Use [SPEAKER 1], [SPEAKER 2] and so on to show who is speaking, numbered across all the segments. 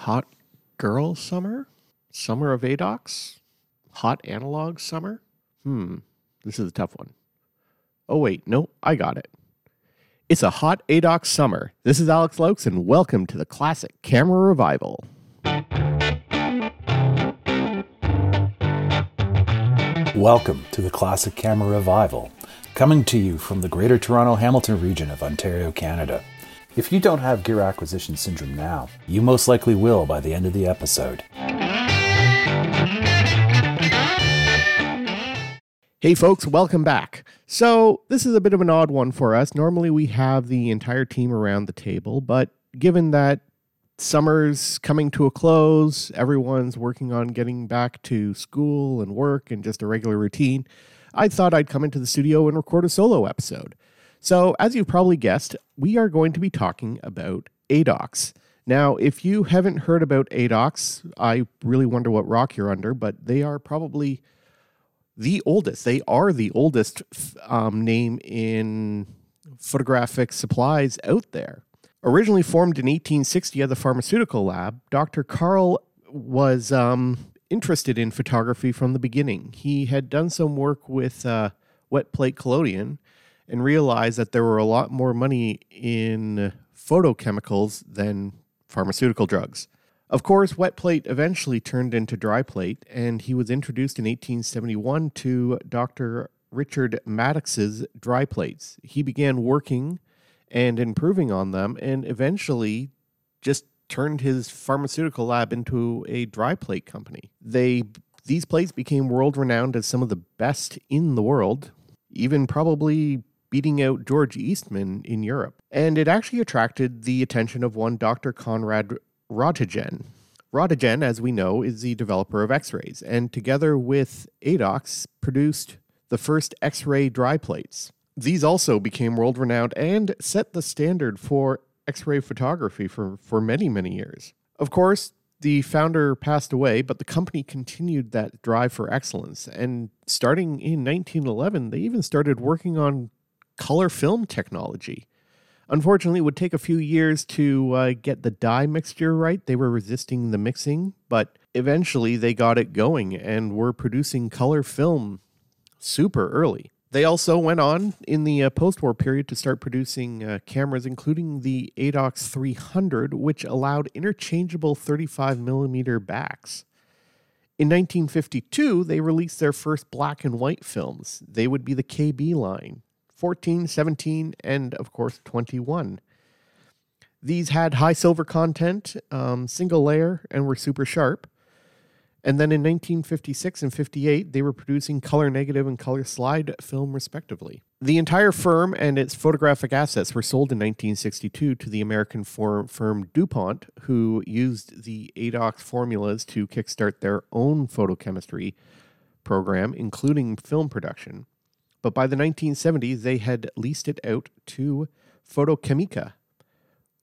[SPEAKER 1] Hot girl summer? Summer of ADOX? Hot analog summer? Hmm, this is a tough one. Oh, wait, no, I got it. It's a hot ADOX summer. This is Alex Luyckx, and welcome to the classic camera revival.
[SPEAKER 2] Welcome to the Classic Camera Revival, coming to you from the Greater Toronto Hamilton region of Ontario, Canada. If you don't have gear acquisition syndrome now, you most likely will by the end of the episode.
[SPEAKER 1] Hey, folks, welcome back. So, this is a bit of an odd one for us. Normally, we have the entire team around the table, but given that summer's coming to a close, everyone's working on getting back to school and work and just a regular routine, I thought I'd come into the studio and record a solo episode. So, as you've probably guessed, we are going to be talking about ADOX. Now, if you haven't heard about ADOX, I really wonder what rock you're under, but they are probably the oldest. They are the oldest um, name in photographic supplies out there. Originally formed in 1860 at the pharmaceutical lab, Dr. Carl was um, interested in photography from the beginning. He had done some work with uh, wet plate collodion and realized that there were a lot more money in photochemicals than pharmaceutical drugs. Of course, wet plate eventually turned into dry plate, and he was introduced in 1871 to Dr. Richard Maddox's dry plates. He began working and improving on them, and eventually just turned his pharmaceutical lab into a dry plate company. They these plates became world renowned as some of the best in the world, even probably beating out George Eastman in Europe. And it actually attracted the attention of one Dr. Conrad Roentgen. Roentgen, as we know, is the developer of X-rays, and together with ADOX produced the first X-ray dry plates. These also became world renowned and set the standard for X ray photography for, for many, many years. Of course, the founder passed away, but the company continued that drive for excellence. And starting in 1911, they even started working on color film technology. Unfortunately, it would take a few years to uh, get the dye mixture right. They were resisting the mixing, but eventually they got it going and were producing color film super early. They also went on in the uh, post war period to start producing uh, cameras, including the ADOX 300, which allowed interchangeable 35 millimeter backs. In 1952, they released their first black and white films. They would be the KB line 14, 17, and of course 21. These had high silver content, um, single layer, and were super sharp. And then in 1956 and 58, they were producing color negative and color slide film, respectively. The entire firm and its photographic assets were sold in 1962 to the American firm DuPont, who used the ADOX formulas to kickstart their own photochemistry program, including film production. But by the 1970s, they had leased it out to Fotokemika,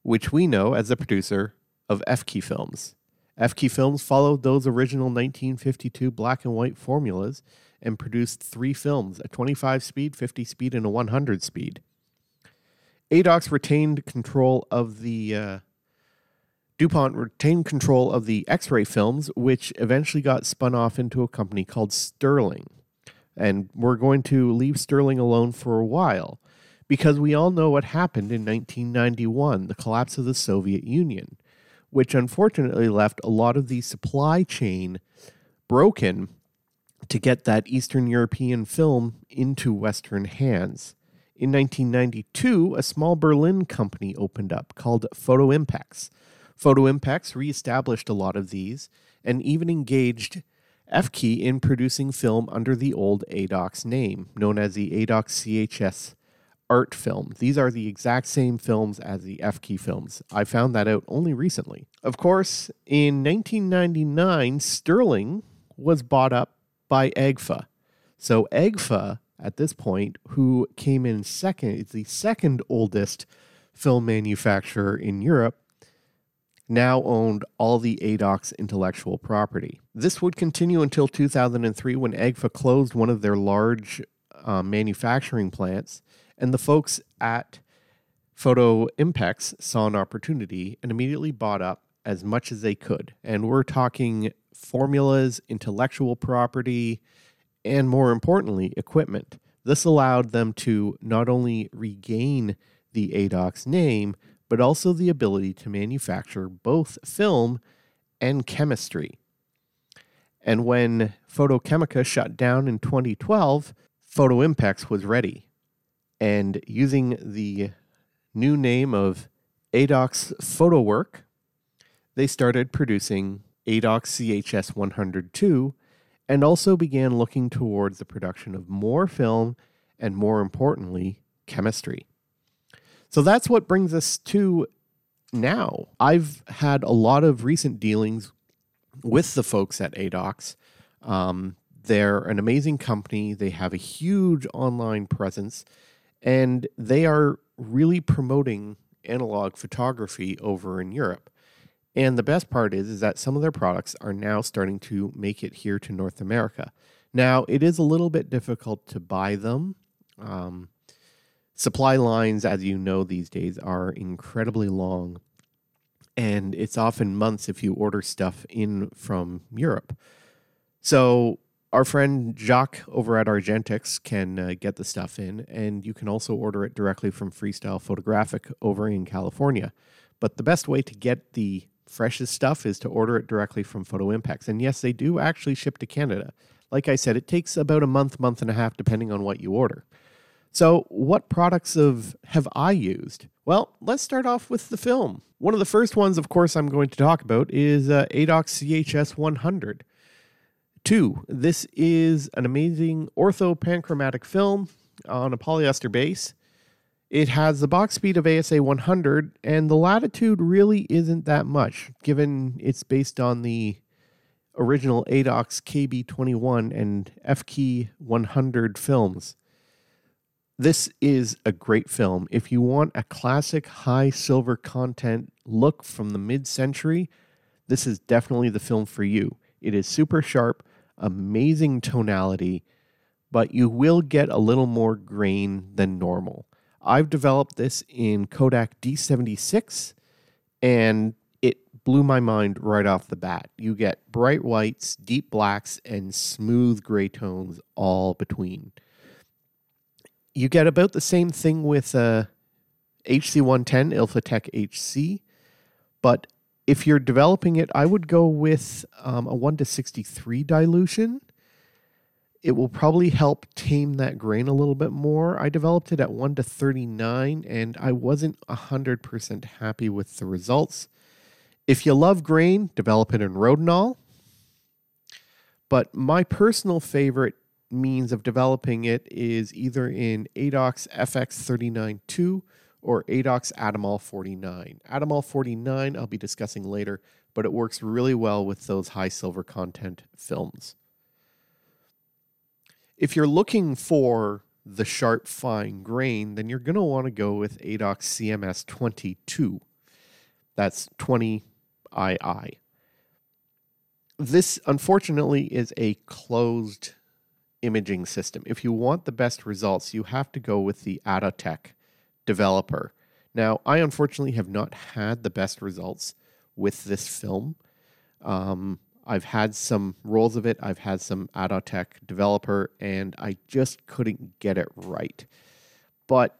[SPEAKER 1] which we know as the producer of Efke films. Efke Films followed those original 1952 black and white formulas and produced three films a 25 speed, 50 speed, and a 100 speed. ADOX retained control of the. Uh, DuPont retained control of the X ray films, which eventually got spun off into a company called Sterling. And we're going to leave Sterling alone for a while because we all know what happened in 1991 the collapse of the Soviet Union which unfortunately left a lot of the supply chain broken to get that Eastern European film into Western hands. In 1992, a small Berlin company opened up called Fotoimpex. Photo Impex reestablished a lot of these and even engaged Efke in producing film under the old ADOX name, known as the ADOX CHS art film. These are the exact same films as the Efke films. I found that out only recently. Of course, in 1999, Sterling was bought up by Agfa. So Agfa, at this point, who came in second, is the second oldest film manufacturer in Europe, now owned all the ADOX intellectual property. This would continue until 2003 when Agfa closed one of their large uh, manufacturing plants and the folks at Photo Impex saw an opportunity and immediately bought up as much as they could. And we're talking formulas, intellectual property, and more importantly, equipment. This allowed them to not only regain the ADOX name, but also the ability to manufacture both film and chemistry. And when Fotokemika shut down in 2012, Fotoimpex was ready. And using the new name of ADOX Fotowerke, they started producing ADOX CHS 100 II and also began looking towards the production of more film and, more importantly, chemistry. So that's what brings us to now. I've had a lot of recent dealings with the folks at ADOX. Um, they're an amazing company, they have a huge online presence, and they are really promoting analog photography over in Europe. And the best part is, is that some of their products are now starting to make it here to North America. Now, it is a little bit difficult to buy them. Um, supply lines, as you know, these days are incredibly long. And it's often months if you order stuff in from Europe. So, our friend Jacques over at Argentix can uh, get the stuff in, and you can also order it directly from Freestyle Photographic over in California. But the best way to get the freshest stuff is to order it directly from Fotoimpex. And yes, they do actually ship to Canada. Like I said, it takes about a month, month and a half, depending on what you order. So, what products of have I used? Well, let's start off with the film. One of the first ones, of course, I'm going to talk about is uh, ADOX CHS 100 II, this is an amazing ortho panchromatic film on a polyester base. It has the box speed of ASA 100, and the latitude really isn't that much, given it's based on the original ADOX KB21 and Efke 100 films. This is a great film. If you want a classic high silver content look from the mid century, this is definitely the film for you. It is super sharp, amazing tonality, but you will get a little more grain than normal. I've developed this in Kodak D76 and it blew my mind right off the bat. You get bright whites, deep blacks, and smooth gray tones all between. You get about the same thing with uh, HC110, Ilfotec HC, but if you're developing it, I would go with um, a 1 to 63 dilution it will probably help tame that grain a little bit more. I developed it at 1 to 39 and I wasn't 100% happy with the results. If you love grain, develop it in Rodinal. But my personal favorite means of developing it is either in ADOX FX39 II or ADOX Atomal 49. Atomal 49 I'll be discussing later, but it works really well with those high silver content films. If you're looking for the sharp, fine grain, then you're going to want to go with ADOX CMS 20 II. That's 20 II. This, unfortunately, is a closed imaging system. If you want the best results, you have to go with the Adotech developer. Now, I unfortunately have not had the best results with this film. Um, I've had some rolls of it. I've had some Adotech developer, and I just couldn't get it right. But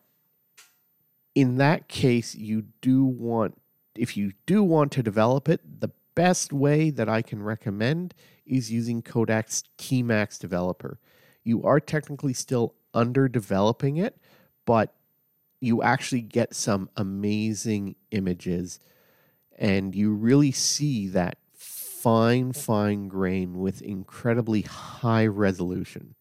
[SPEAKER 1] in that case, you do want, if you do want to develop it, the best way that I can recommend is using Kodak's T-Max developer. You are technically still under developing it, but you actually get some amazing images and you really see that fine, fine grain with incredibly high resolution.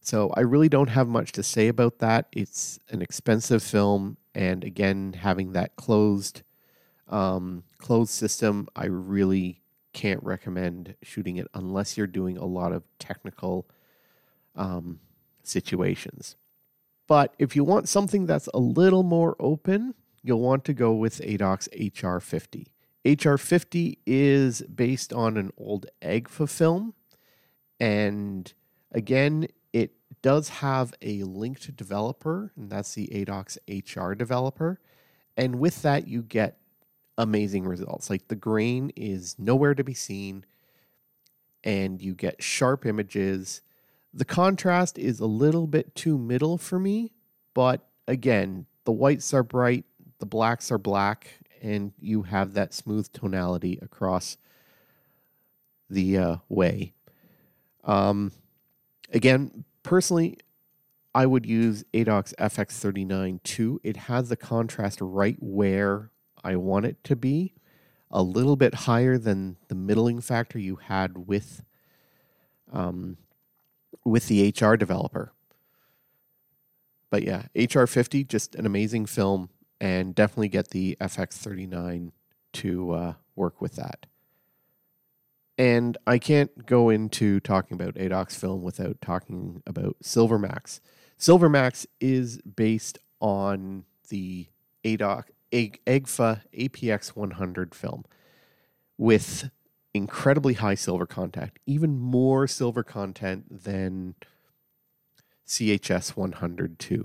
[SPEAKER 1] So I really don't have much to say about that. It's an expensive film, and again, having that closed um, closed system, I really can't recommend shooting it unless you're doing a lot of technical um, situations. But if you want something that's a little more open, you'll want to go with ADOX HR50. HR50 is based on an old Agfa film. And again, it does have a linked developer, and that's the ADOX HR developer. And with that, you get amazing results. Like the grain is nowhere to be seen, and you get sharp images. The contrast is a little bit too middle for me, but again, the whites are bright, the blacks are black, and you have that smooth tonality across the uh, way. Um, again, personally, I would use ADOX FX39 II. It has the contrast right where I want it to be, a little bit higher than the middling factor you had with um, with the HR developer. But yeah, HR50, just an amazing film, and definitely get the FX39 to uh, work with that. And I can't go into talking about ADOX film without talking about Silvermax. Silvermax is based on the ADOX, Agfa APX 100 film with incredibly high silver content, even more silver content than CHS 100 II.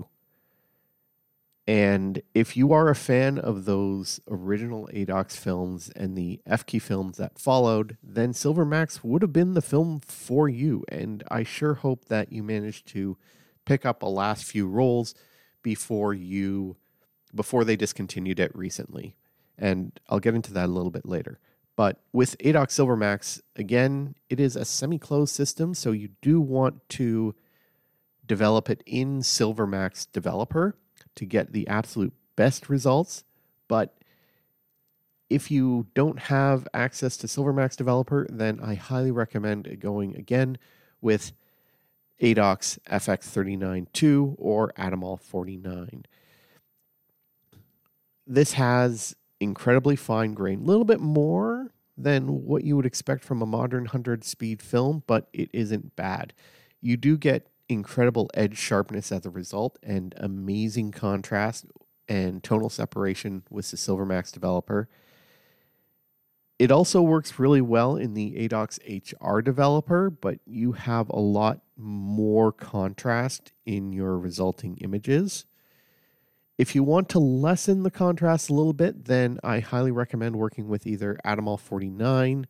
[SPEAKER 1] And if you are a fan of those original ADOX films and the Efke films that followed, then Silvermax would have been the film for you. And I sure hope that you managed to pick up a last few rolls before you before they discontinued it recently. And I'll get into that a little bit later. But with ADOX Silvermax, again, it is a semi-closed system, so you do want to develop it in Silvermax developer to get the absolute best results. But if you don't have access to Silvermax Developer, then I highly recommend going again with ADOX FX39 II or Atomal 49. This has incredibly fine grain, a little bit more than what you would expect from a modern 100 speed film, but it isn't bad. You do get incredible edge sharpness as a result and amazing contrast and tonal separation with the Silvermax developer. It also works really well in the ADOX HR developer, but you have a lot more contrast in your resulting images. If you want to lessen the contrast a little bit, then I highly recommend working with either Atomal 49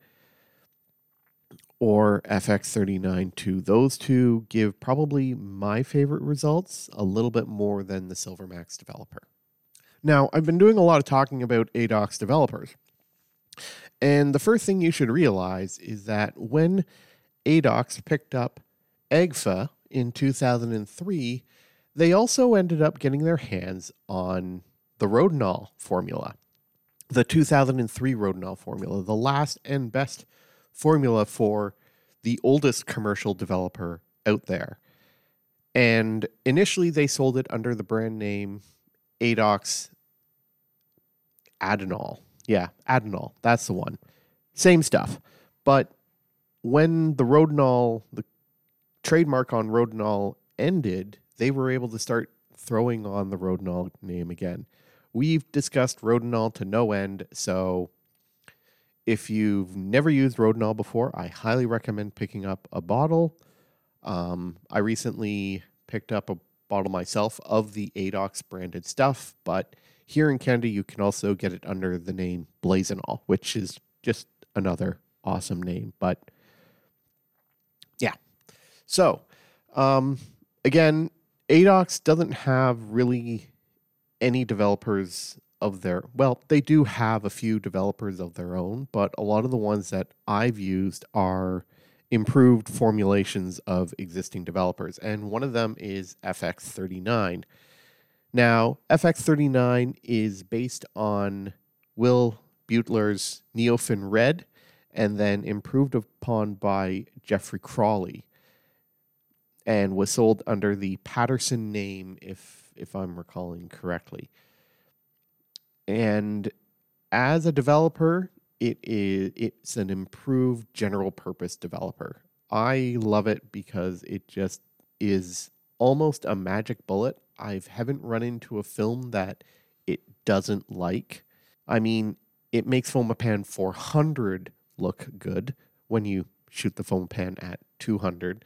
[SPEAKER 1] or FX39 Those two give probably my favorite results a little bit more than the Silvermax developer. Now, I've been doing a lot of talking about ADOX developers. And the first thing you should realize is that when ADOX picked up Agfa in 2003, they also ended up getting their hands on the Rodinal formula, the 2003 Rodinal formula, the last and best formula for the oldest commercial developer out there. And initially, they sold it under the brand name ADOX Adonal. Yeah, Adonal. That's the one. Same stuff. But when the Rodinal, the trademark on Rodinal ended, they were able to start throwing on the Rodinal name again. We've discussed Rodinal to no end, so if you've never used Rodinal before, I highly recommend picking up a bottle. Um, I recently picked up a bottle myself of the ADOX branded stuff, but here in Canada, you can also get it under the name Blazinal, which is just another awesome name. But yeah. So, um, again, ADOX doesn't have really any developers of their well they do have a few developers of their own but a lot of the ones that i've used are improved formulations of existing developers and one of them is fx39 now fx39 is based on willi beutler's neofin red and then improved upon by geoffrey crawley and was sold under the paterson name if if i'm recalling correctly and as a developer, it is it's an improved general purpose developer. I love it because it just is almost a magic bullet. I haven't run into a film that it doesn't like. I mean, it makes Fomapan 400 look good when you shoot the Fomapan at 200.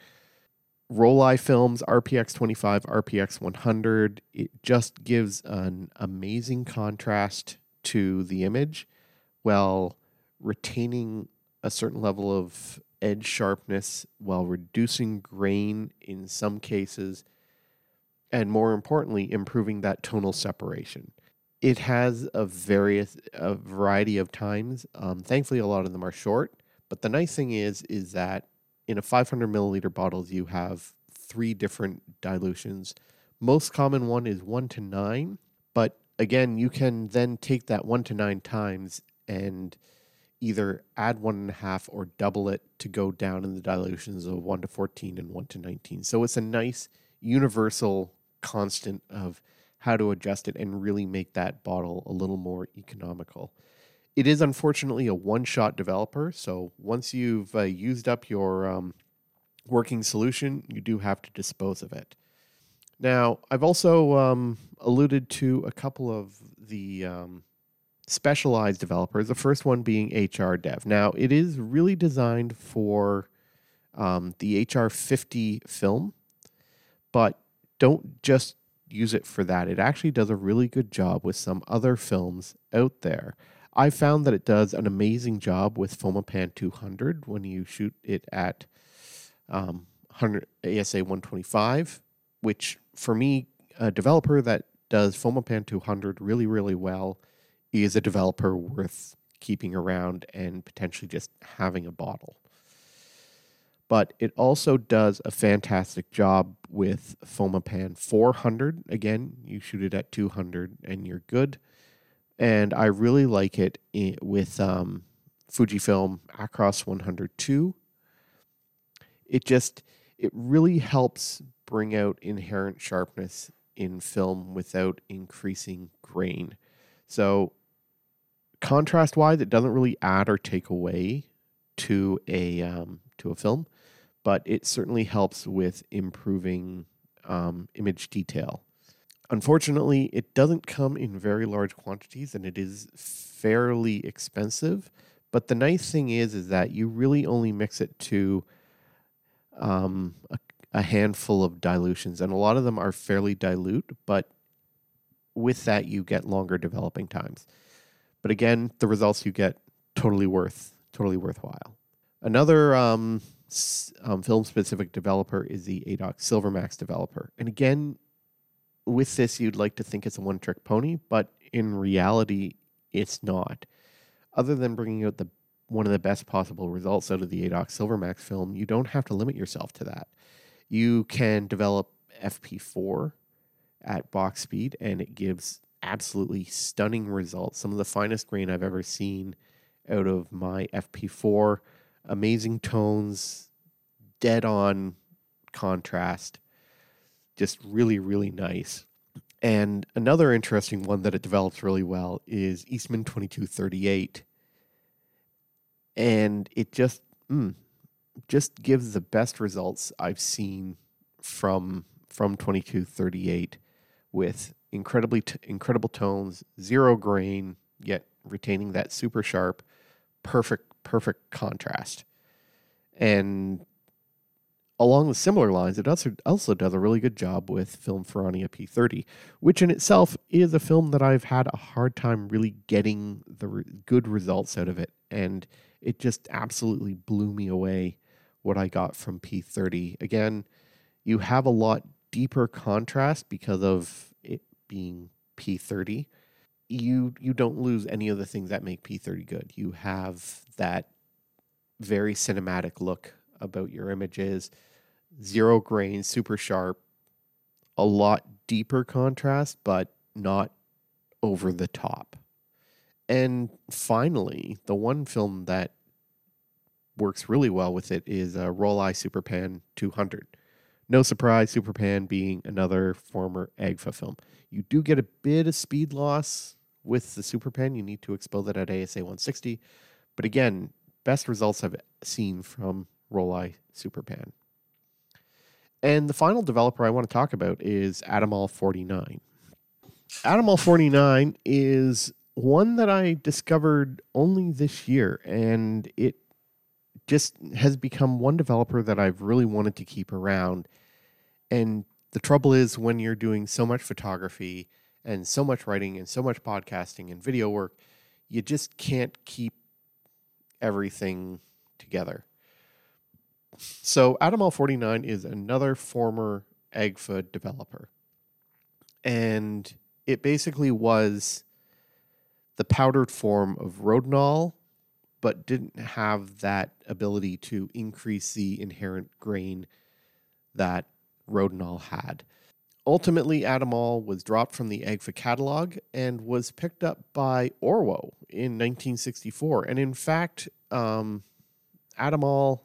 [SPEAKER 1] Rollei Films RPX 25, RPX 100. It just gives an amazing contrast to the image. while retaining a certain level of edge sharpness while reducing grain in some cases, and more importantly, improving that tonal separation. It has a various a variety of times. Um, thankfully, a lot of them are short. But the nice thing is, is that in a 500 milliliter bottle, you have three different dilutions. Most common one is one to nine, but again, you can then take that one to nine times and either add one and a half or double it to go down in the dilutions of 1 to 14 and 1 to 19. So it's a nice universal constant of how to adjust it and really make that bottle a little more economical. It is unfortunately a one shot developer. So once you've uh, used up your um, working solution, you do have to dispose of it. Now, I've also um, alluded to a couple of the um, specialized developers, the first one being HR Dev. Now, it is really designed for um, the HR50 film, but don't just use it for that. It actually does a really good job with some other films out there. I found that it does an amazing job with Fomapan 200 when you shoot it at um, 100 ASA 125, which for me, a developer that does Fomapan 200 really, really well is a developer worth keeping around and potentially just having a bottle. But it also does a fantastic job with Fomapan 400. Again, you shoot it at 200 and you're good. And I really like it with um, Fujifilm Acros 100 II. It just, it really helps bring out inherent sharpness in film without increasing grain. So contrast wise, it doesn't really add or take away to a um, to a film, but it certainly helps with improving um, image detail. Unfortunately, it doesn't come in very large quantities, and it is fairly expensive. But the nice thing is, is that you really only mix it to um, a, a handful of dilutions, and a lot of them are fairly dilute. But with that, you get longer developing times. But again, the results you get totally worth totally worthwhile. Another um, um, film specific developer is the ADOX Silvermax developer. And again, with this, you'd like to think it's a one trick pony, but in reality, it's not. Other than bringing out the one of the best possible results out of the ADOX Silvermax film, you don't have to limit yourself to that. You can develop FP4 at box speed, and it gives absolutely stunning results. Some of the finest grain I've ever seen out of my FP4. Amazing tones, dead on contrast. Just really, really nice. And another interesting one that it develops really well is Eastman 2238. And it just mm, just gives the best results I've seen from from 2238 with incredibly t- incredible tones, zero grain, yet retaining that super sharp, perfect perfect contrast. And along the similar lines, it also also does a really good job with Film Ferrania P30, which in itself is a film that I've had a hard time really getting the re- good results out of it, and it just absolutely blew me away what I got from P30. Again, you have a lot deeper contrast because of it being P30, you you don't lose any of the things that make P30 good. You have that very cinematic look about your images, zero grain, super sharp, a lot deeper contrast, but not over the top. And finally, the one film that works really well with it is uh, Rollei Superpan 200. No surprise, Superpan being another former Agfa film. You do get a bit of speed loss with the Superpan. You need to expose it at ASA 160. But again, best results I've seen from Rollei Superpan. And the final developer I want to talk about is Atomal 49. Atomal 49 is one that I discovered only this year, and it just has become one developer that I've really wanted to keep around and the trouble is when you're doing so much photography and so much writing and so much podcasting and video work, you just can't keep everything together. So Atomal 49 is another former Agfa developer. And it basically was the powdered form of Rodinal, but didn't have that ability to increase the inherent grain that Rodinal had. Ultimately, Atomal was dropped from the Agfa catalog and was picked up by Orwo in 1964. And in fact, um, Atomal,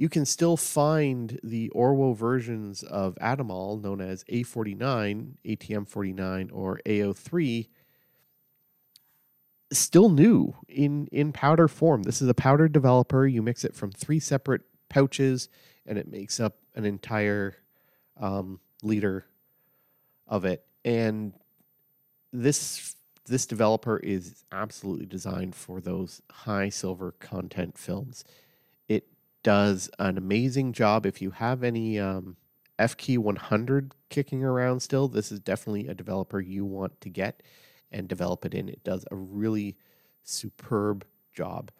[SPEAKER 1] you can still find the Orwo versions of Atomal known as A49, ATM49, or AO3 still new in in powder form. This is a powder developer. You mix it from three separate pouches, and it makes up an entire um, liter of it. And this this developer is absolutely designed for those high silver content films. Does an amazing job. If you have any um, Efke 100 kicking around still, this is definitely a developer you want to get and develop it in. It does a really superb job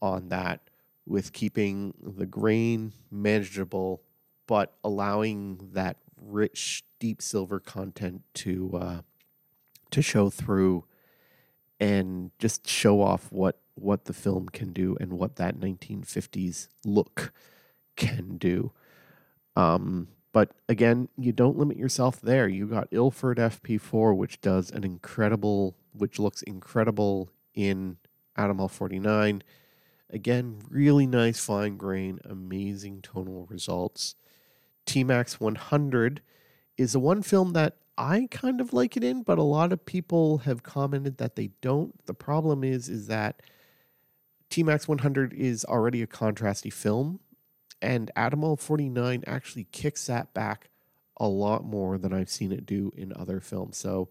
[SPEAKER 1] on that with keeping the grain manageable, but allowing that rich, deep silver content to uh, to show through and just show off what what the film can do and what that 1950s look can do. Um, but again, you don't limit yourself there. You got Ilford FP4, which does an incredible, which looks incredible in Atomal 49. Again, really nice fine grain, amazing tonal results. T Max 100 is the one film that I kind of like it in, but a lot of people have commented that they don't. The problem is, is that T Max 100 is already a contrasty film, and Atomal 49 actually kicks that back a lot more than I've seen it do in other films. So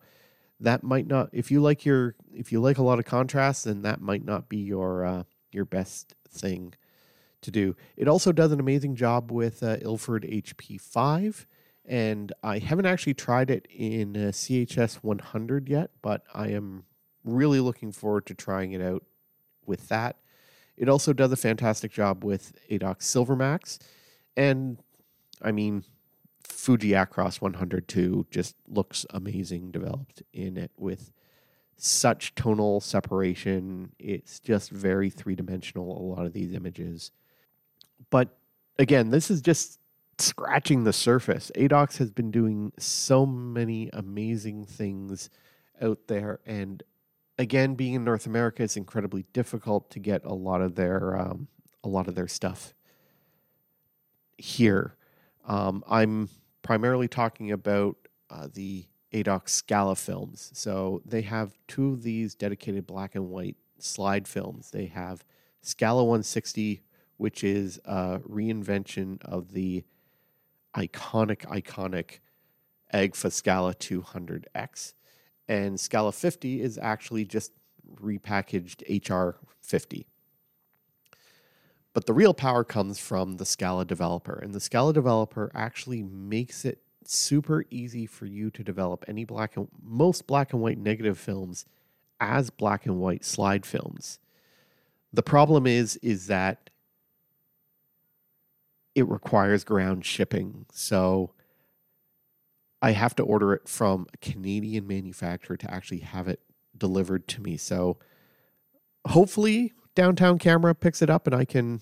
[SPEAKER 1] that might not if you like your if you like a lot of contrast, then that might not be your uh, your best thing to do. It also does an amazing job with uh, Ilford HP5 and I haven't actually tried it in uh, CHS 100 yet, but I am really looking forward to trying it out with that. It also does a fantastic job with ADOX Silvermax. And I mean, Fuji Acros 100 II just looks amazing developed in it with such tonal separation. It's just very three dimensional, a lot of these images. But again, this is just scratching the surface. ADOX has been doing so many amazing things out there. And again, being in North America, it's incredibly difficult to get a lot of their um, a lot of their stuff here. Um, I'm primarily talking about uh, the ADOX Scala films. So they have two of these dedicated black and white slide films. They have Scala 160, which is a reinvention of the iconic, iconic Agfa Scala 200X. And Scala 50 is actually just repackaged HR 50. But the real power comes from the Scala developer. And the Scala developer actually makes it super easy for you to develop any black and most black and white negative films as black and white slide films. The problem is is that it requires ground shipping. So I have to order it from a Canadian manufacturer to actually have it delivered to me. So hopefully downtown camera picks it up and I can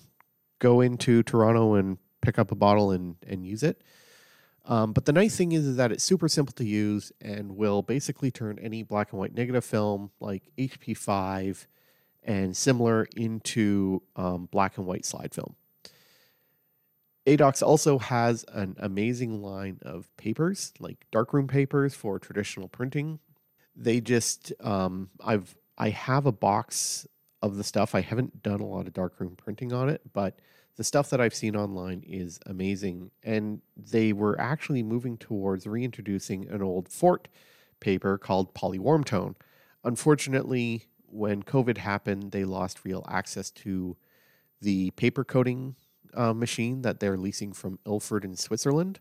[SPEAKER 1] go into Toronto and pick up a bottle and, and use it. Um, but the nice thing is, is that it's super simple to use and will basically turn any black and white negative film like HP5 and similar into um, black and white slide film. ADOX also has an amazing line of papers, like darkroom papers for traditional printing. They just, um, I've, I have a box of the stuff. I haven't done a lot of darkroom printing on it, but the stuff that I've seen online is amazing. And they were actually moving towards reintroducing an old Forte paper called Polywarm Tone. Unfortunately, when COVID happened, they lost real access to the paper coating uh, machine that they're leasing from Ilford in Switzerland.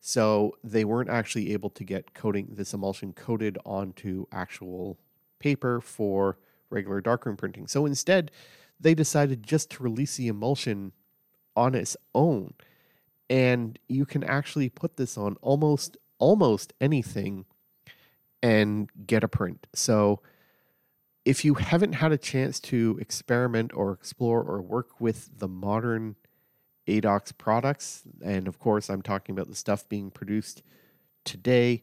[SPEAKER 1] So they weren't actually able to get coating this emulsion coated onto actual paper for regular darkroom printing. So instead, they decided just to release the emulsion on its own. And you can actually put this on almost almost anything and get a print. So if you haven't had a chance to experiment or explore or work with the modern ADOX products, and of course I'm talking about the stuff being produced today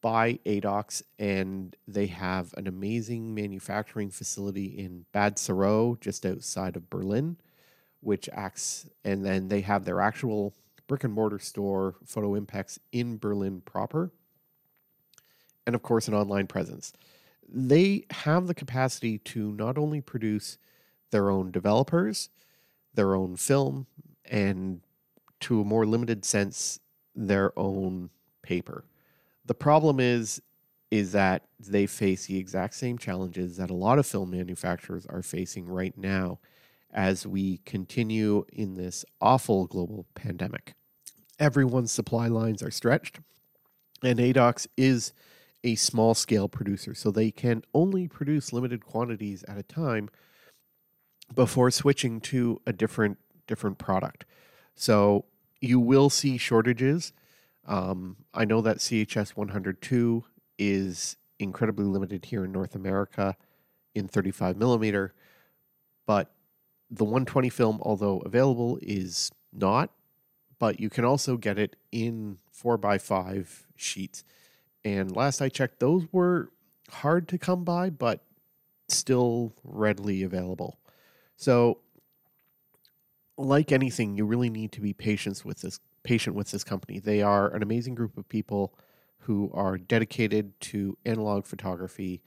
[SPEAKER 1] by ADOX, and they have an amazing manufacturing facility in Bad Saarow, just outside of Berlin, which acts, and then they have their actual brick and mortar store, Fotoimpex, in Berlin proper, and of course, an online presence. They have the capacity to not only produce their own developers, their own film, and to a more limited sense, their own paper. The problem is is that they face the exact same challenges that a lot of film manufacturers are facing right now as we continue in this awful global pandemic. Everyone's supply lines are stretched, and ADOX is a small scale producer, so they can only produce limited quantities at a time before switching to a different different product. So you will see shortages um, I know that CHS 100 II is incredibly limited here in North America in 35 millimeter, but the 120 film, although available, is not. But you can also get it in 4x5 sheets. And last I checked, those were hard to come by, but still readily available. So, like anything, you really need to be patient with this patient with this company. They are an amazing group of people who are dedicated to analog photography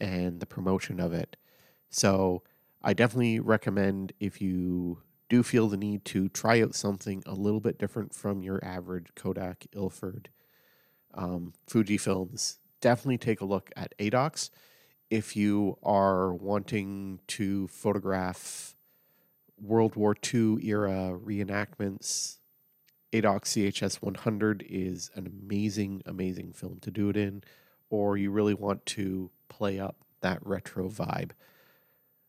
[SPEAKER 1] and the promotion of it. So I definitely recommend if you do feel the need to try out something a little bit different from your average Kodak, Ilford, um, Fuji films, definitely take a look at ADOX. If you are wanting to photograph World War II era reenactments, ADOX CHS 100 is an amazing, amazing film to do it in, or you really want to play up that retro vibe.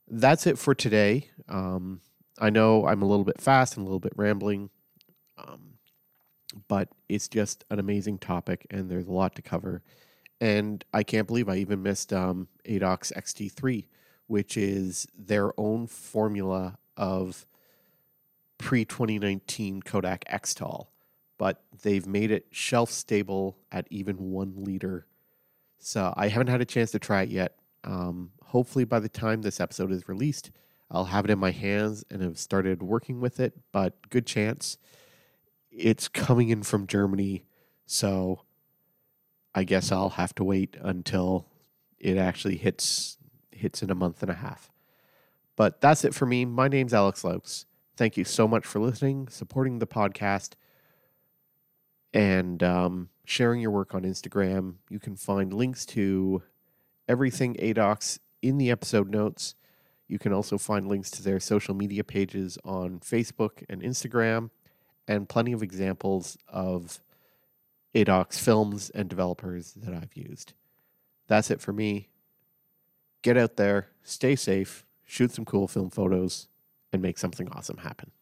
[SPEAKER 1] That's it for today. Um, I know I'm a little bit fast and a little bit rambling, um, but it's just an amazing topic and there's a lot to cover. And I can't believe I even missed um, ADOX XT3, which is their own formula of pre 2019 Kodak XTOL, but they've made it shelf stable at even one liter. So I haven't had a chance to try it yet. Um, hopefully, by the time this episode is released, I'll have it in my hands and have started working with it. But good chance it's coming in from Germany. So I guess I'll have to wait until it actually hits hits in a month and a half. But that's it for me. My name's Alex Luyckx. Thank you so much for listening, supporting the podcast, and um, sharing your work on Instagram. You can find links to everything ADOX in the episode notes. You can also find links to their social media pages on Facebook and Instagram, and plenty of examples of ADOX films and developers that I've used. That's it for me. Get out there, stay safe, shoot some cool film photos, and make something awesome happen.